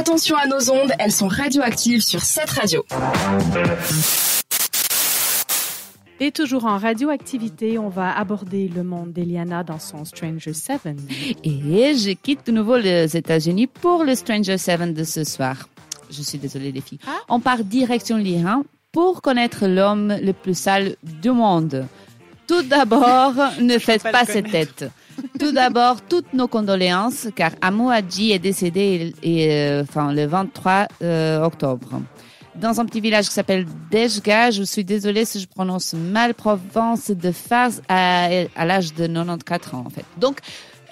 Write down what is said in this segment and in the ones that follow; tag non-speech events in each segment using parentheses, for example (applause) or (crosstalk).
attention à nos ondes, elles sont radioactives sur cette radio. Et toujours en radioactivité, on va aborder le monde d'Eliana dans son Stranger Seven. Et je quitte de nouveau les États-Unis pour le Stranger Seven de ce soir. Je suis désolée les filles. Ah. On part direction l'Iran pour connaître l'homme le plus sale du monde. Tout d'abord, (laughs) ne faites pas pas, ces têtes. Tout d'abord, toutes nos condoléances, car Amouadji est décédé et, euh, enfin, le 23 euh, octobre. Dans un petit village qui s'appelle Deshga, je suis désolée si je prononce mal, Provence de Fars, à, à l'âge de 94 ans, en fait. Donc,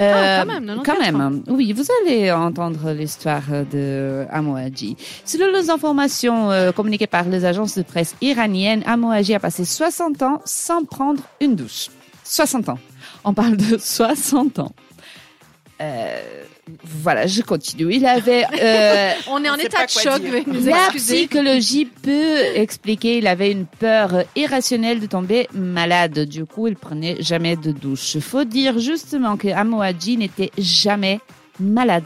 euh, Ah, quand même, 94 quand même, oui, vous allez entendre l'histoire de Amouadji. Selon les informations euh, communiquées par les agences de presse iraniennes, Amouadji a passé 60 ans sans prendre une douche. 60 ans. On parle de (laughs) 60 ans. Euh, voilà, je continue. Il avait... euh, (laughs) On est en état de choc, la psychologie peut expliquer, il avait une peur irrationnelle de tomber malade. Du coup, il prenait jamais de douche. Faut dire justement que Amouadji n'était jamais malade.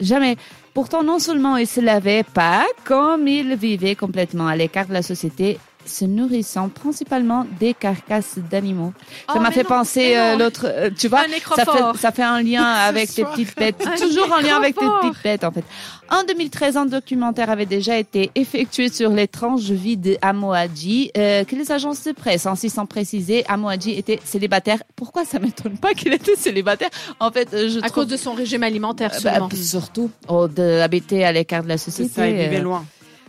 Jamais. Pourtant, non seulement il se lavait pas, comme il vivait complètement à l'écart de la société, se nourrissant principalement des carcasses d'animaux. Oh, ça m'a mais fait non, penser euh, l'autre, euh, tu vois, Un ça fait, ça fait un lien (laughs) avec tes soir. petites bêtes. Un Toujours en lien avec tes petites bêtes, en fait. En 2013, un documentaire avait déjà été effectué sur l'étrange vie de Amouadji, euh, que les agences de presse, ainsi sans préciser, Amouadji était célibataire. Pourquoi ça m'étonne pas qu'il était célibataire? En fait, euh, je À trouve... cause de son régime alimentaire, Bah, sûrement. surtout, oh, d'habiter à l'écart de la C'est société. ça, il vivait euh, loin.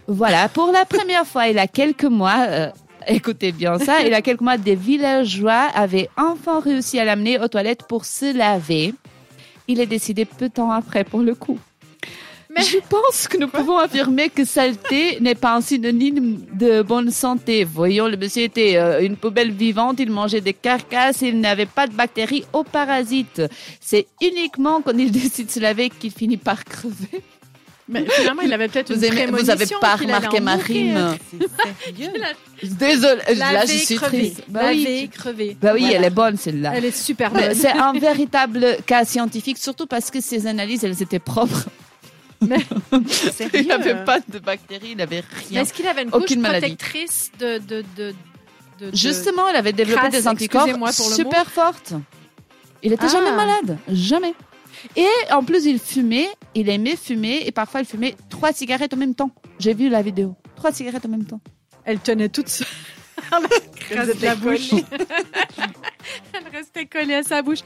Voilà, pour la première fois, il y a quelques mois, euh, écoutez bien ça, il y a quelques mois, des villageois avaient enfin réussi à l'amener aux toilettes pour se laver. Il est décidé peu de temps après, pour le coup. Mais- Je pense que nous pouvons affirmer que saleté n'est pas un synonyme de bonne santé. Voyons, le monsieur était euh, une poubelle vivante, il mangeait des carcasses, il n'avait pas de bactéries ou parasites. C'est uniquement quand il (laughs) décide de se laver qu'il finit par crever. Mais finalement, il avait peut-être une aimez- vous avez prémonition pas remarqué en ma mourir. rime C'est (laughs) sérieux. Désolée, là je suis triste. Bah oui, crever. bah oui Voilà. elle est bonne celle-là. Elle est super Mais bonne. C'est un (laughs) véritable cas scientifique, surtout parce que ces analyses, elles étaient propres. (laughs) Sérieux. Il n'avait pas de bactéries, il n'avait Mais rien. Est-ce qu'il avait une couche Aucune protectrice de, de, de, de- de- Justement, il avait développé crasse, des anticorps super fortes. Il était Ah. jamais malade, jamais. Et en plus, il fumait, il aimait fumer, et parfois il fumait trois cigarettes en même temps. J'ai vu la vidéo. Trois cigarettes en même temps. Elle tenait toute seule. Vous Reste êtes la bouche. Elle restait collée à sa bouche.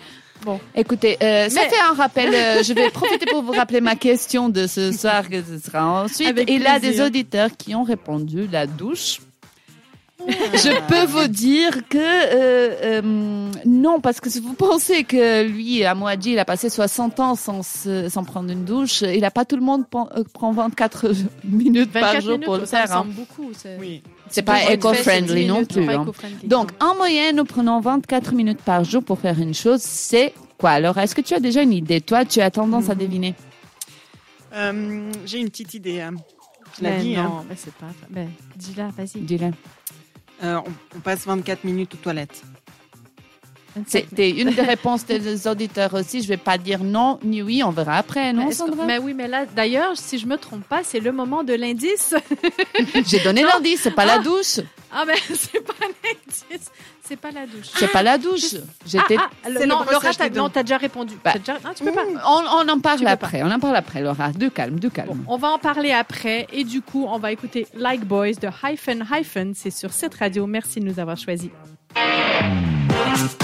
Bon. Écoutez, euh, ça Mais- fait un rappel. euh, (laughs) je vais profiter pour vous rappeler ma question de ce soir, que ce sera ensuite. Avec Il y a des auditeurs qui ont répondu la douche. Je peux vous dire que euh, euh, non, parce que si vous pensez que lui, à Moadji, il a passé 60 ans sans, se- sans prendre une douche, il n'a pas tout le monde prend, euh, prend 24 (laughs) minutes par 24 jour minutes, pour le ça faire. hein. semble beaucoup. C'est Oui. C'est pas éco-friendly 10 non plus. hein. Donc, en moyenne, nous prenons 24 minutes par jour pour faire une chose. C'est quoi? Alors, est-ce que tu as déjà une idée? Toi, tu as tendance à deviner. Euh, J'ai une petite idée. hein. Je l'ai Mais dit. non, hein. mais c'est pas. Ben, dis-la, vas-y. Dis-le. Euh, on, on passe 24 minutes aux toilettes. C'était une des (laughs) réponses des auditeurs aussi. Je vais pas dire non ni oui. On verra après, non, Mais que- oui, mais là, d'ailleurs, si je me trompe pas, c'est le moment de l'indice. (laughs) J'ai donné l'indice. C'est pas la douche. Ah, mais (laughs) c'est pas. C'est pas la douche. C'est pas la douche. J'étais. Ah, ah, C'est le non, Laura, non, t'as déjà répondu. Bah, T'as déjà- non, tu peux pas. On, on en parle Tu après. On en parle après, Laura. De calme, de calme. Bon, on va en parler après et du coup, on va écouter Like Boys de Hyphen Hyphen. C'est sur cette radio. Merci de nous avoir choisis.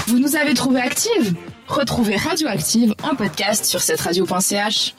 Vous nous avez trouvé active Retrouvez Radioactive en podcast sur cette radio.ch.